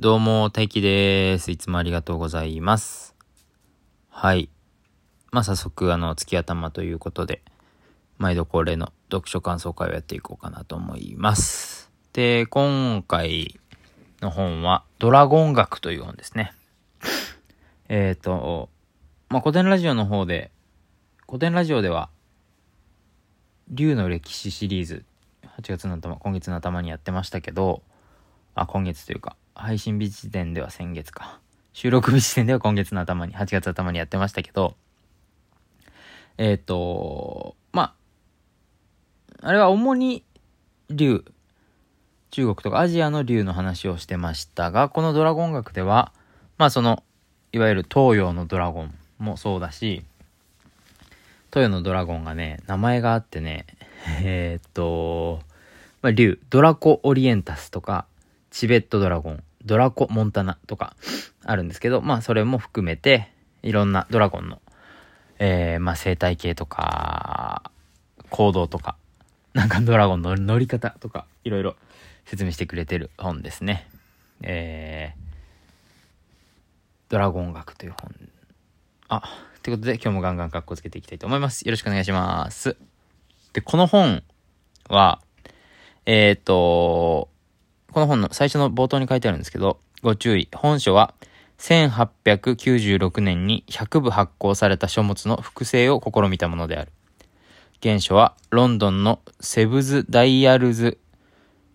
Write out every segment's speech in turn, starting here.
どうも、大輝です。いつもありがとうございます。はい。まあ、早速、あの、月頭ということで、毎度恒例の読書感想会をやっていこうかなと思います。で、今回の本は、ドラゴン学という本ですね。えっ、と、まあ、古典ラジオの方で、古典ラジオでは、竜の歴史シリーズ、8月の頭、今月の頭にやってましたけど、あ、今月というか、配信日時点では先月か。収録日時点では今月の頭に、8月頭にやってましたけど、えっ、ー、と、まあ、あれは主に竜、中国とかアジアの竜の話をしてましたが、このドラゴン学では、まあその、いわゆる東洋のドラゴンもそうだし、東洋のドラゴンがね、名前があってね、えー、っと、まあ、竜、ドラコオリエンタスとか、チベットドラゴン、ドラコモンタナとかあるんですけど、まあそれも含めて、いろんなドラゴンの、えー、まあ生態系とか、行動とか、なんかドラゴンの乗り方とか、いろいろ説明してくれてる本ですね。えー、ドラゴン学という本。あ、ということで今日もガンガン格好つけていきたいと思います。よろしくお願いします。で、この本は、えっ、ー、と、この本の最初の冒頭に書いてあるんですけど、ご注意。本書は、1896年に100部発行された書物の複製を試みたものである。原書は、ロンドンのセブズ・ダイヤルズ、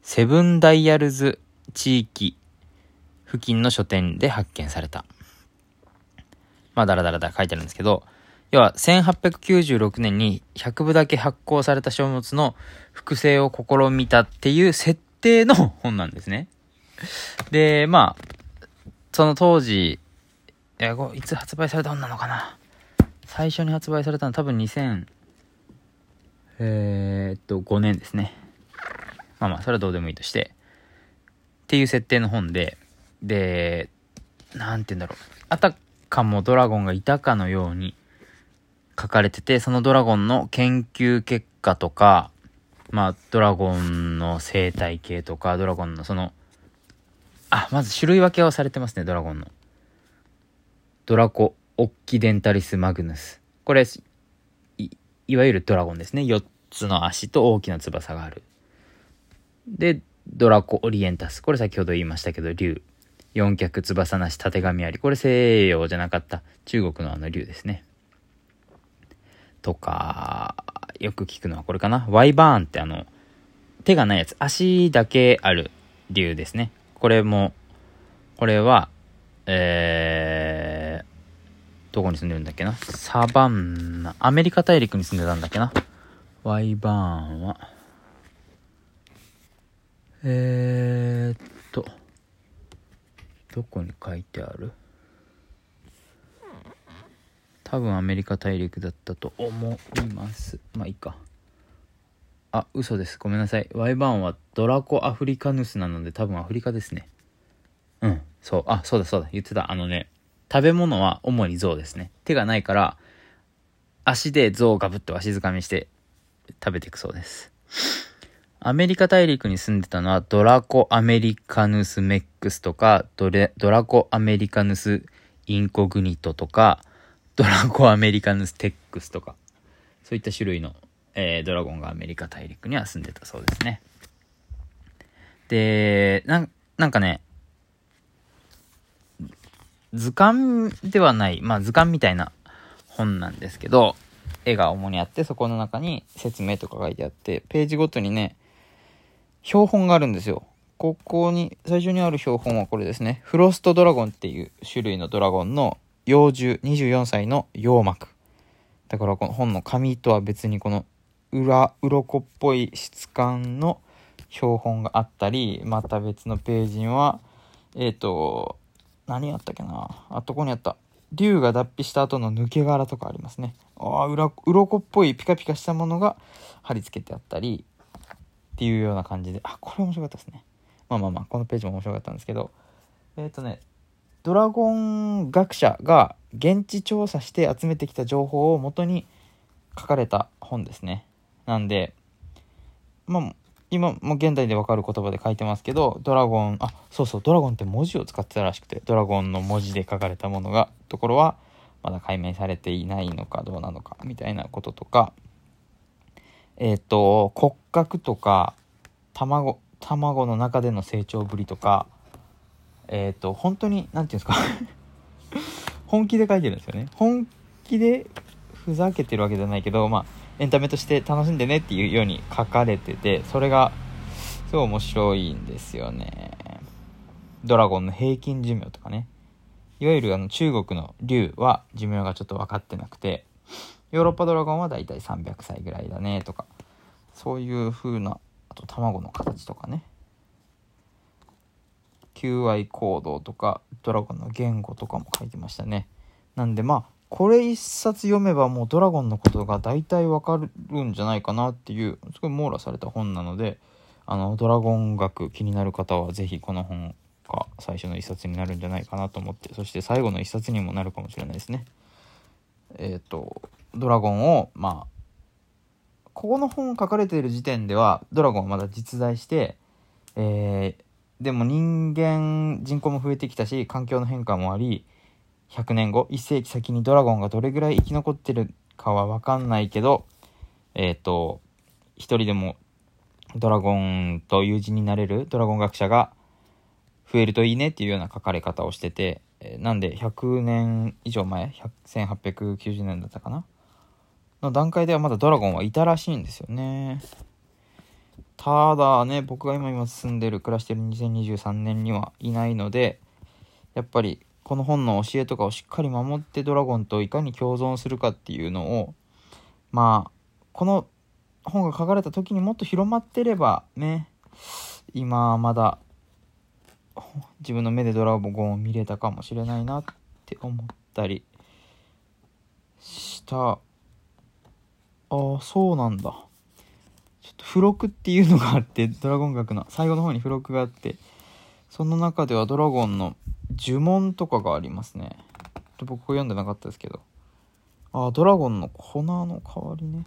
セブン・ダイヤルズ地域付近の書店で発見された。まあ、だらだらだら書いてあるんですけど、要は、1896年に100部だけ発行された書物の複製を試みたっていう設定の本なんですね。で、まあ、その当時、え、いつ発売された本なのかな？最初に発売されたのは多分2000、えー、っと、5年ですね。まあまあ、それはどうでもいいとして。っていう設定の本で、で、なんて言うんだろう。あたかもドラゴンがいたかのように書かれてて、そのドラゴンの研究結果とか、まあ、ドラゴンの生態系とか、ドラゴンのその、あ、まず種類分けをされてますね、ドラゴンの。ドラコ、オッキデンタリスマグヌス。これ、い、いわゆるドラゴンですね。4つの足と大きな翼がある。で、ドラコオリエンタス。これ先ほど言いましたけど、竜。四脚翼なし縦紙あり。これ西洋じゃなかった中国のあの竜ですね。とか、よく聞くのはこれかな。ワイバーンってあの、手がないやつ。足だけある竜ですね。これも、これは、えー、どこに住んでるんだっけな？サバンナ、アメリカ大陸に住んでたんだっけな？ワイバーンは、えー、っと、どこに書いてある？多分アメリカ大陸だったと思います。まあいいか。あ、嘘です。ごめんなさい。ワイバーンはドラコアフリカヌスなので多分アフリカですね。うん。そう。あ、そうだそうだ。言ってた。あのね、食べ物は主に象ですね。手がないから、足で象をガブッとわしづかみして食べていくそうです。アメリカ大陸に住んでたのはドラコアメリカヌスメックスとかドレドラコアメリカヌスインコグニトとかドラゴアメリカヌステックスとか、そういった種類の、えー、ドラゴンがアメリカ大陸には住んでたそうですね。で、ななんかね、図鑑ではない、まあ図鑑みたいな本なんですけど、絵が主にあって、そこの中に説明とか書いてあって、ページごとにね、標本があるんですよ。ここに、最初にある標本はこれですね。フロストドラゴンっていう種類のドラゴンの幼獣24歳の羊膜。だからこの本の紙とは別にこの裏鱗っぽい質感の標本があったりまた別のページにはえっ、ー、と何やったっけな。あとこにあった。竜が脱皮した後の抜け殻とかありますね。ああ鱗っぽいピカピカしたものが貼り付けてあったりっていうような感じで。あこれ面白かったですね。まあまあまあこのページも面白かったんですけど。えっ、ー、とねドラゴン学者が現地調査して集めてきた情報をもとに書かれた本ですね。なんで、まあ、今も現代でわかる言葉で書いてますけど、ドラゴン、あ、そうそう、ドラゴンって文字を使ってたらしくて、ドラゴンの文字で書かれたものが、ところは、まだ解明されていないのかどうなのか、みたいなこととか、えっ、と、骨格とか、卵、卵の中での成長ぶりとか、えっ、と、本当に、なんていうんですか 本気で書いてるんですよね。本気でふざけてるわけじゃないけど、まあ、エンタメとして楽しんでねっていうように書かれてて、それが、すごい面白いんですよね。ドラゴンの平均寿命とかね。いわゆるあの中国の竜は寿命がちょっと分かってなくて、ヨーロッパドラゴンはだいたい300歳ぐらいだねとか、そういう風な、あと卵の形とかね。求愛行動とか、ドラゴンの言語とかも書いてましたね。なんでまあ、これ一冊読めばもうドラゴンのことが大体わかるんじゃないかなっていう、すごい網羅された本なので、あの、ドラゴン学気になる方はぜひこの本が最初の一冊になるんじゃないかなと思って、そして最後の一冊にもなるかもしれないですね。えっ、と、ドラゴンを、まあ、ここの本書かれている時点では、ドラゴンはまだ実在して、えー、でも人間、人口も増えてきたし、環境の変化もあり、100年後、1世紀先にドラゴンがどれぐらい生き残ってるかはわかんないけど、えっ、と、一人でもドラゴンと友人になれるドラゴン学者が増えるといいねっていうような書かれ方をしてて、えーなんで100年以上前、1890年だったかな？の段階ではまだドラゴンはいたらしいんですよね。ただね、僕が今今住んでる、暮らしてる2023年にはいないので、やっぱりこの本の教えとかをしっかり守ってドラゴンといかに共存するかっていうのを、まあ、この本が書かれた時にもっと広まってればね、今まだ自分の目でドラゴンを見れたかもしれないなって思ったりした。ああ、そうなんだ。付録っていうのがあって、ドラゴン学の最後の方に付録があって、その中ではドラゴンの呪文とかがありますね。僕読んでなかったですけど。あ、ドラゴンの粉の代わりね。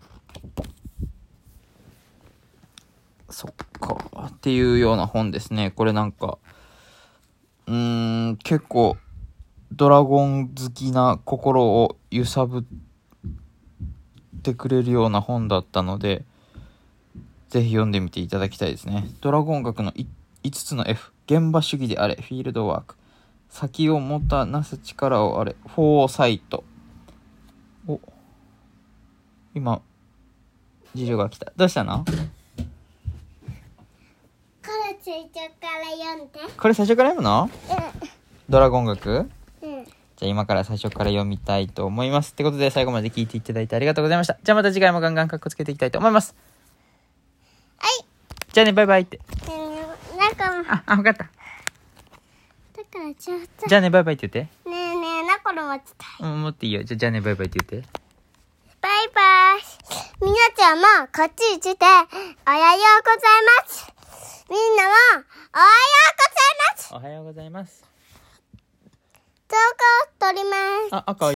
そっか。っていうような本ですね。これなんか、うーん、結構、ドラゴン好きな心を揺さぶってくれるような本だったので、ぜひ読んでみていただきたいですね。ドラゴン学の5つの F。現場主義であれ、フィールドワーク。先をもたなす力をあれ、フォーサイト。お、今、次女が来た。どうしたの？これ最初から読んで。これ最初から読むの？ドラゴン学？うん。うん。じゃあ今から最初から読みたいと思います。ってことで最後まで聞いていただいてありがとうございました。じゃあまた次回もガンガンカッコつけていきたいと思います。はい。じゃあね、バイバイって。うんなんか、だあ、あ、わかった。からちょっと。じゃあね、バイバイって言って。ねえねえ、なこの待ちたい。うん、もっていいよ。じゃあじゃあね、バイバイって言って。バイバイ。みなちゃんもこっち来て、おはようございます。みんなも、おはようございます。おはようございます。動画を撮ります。あ、赤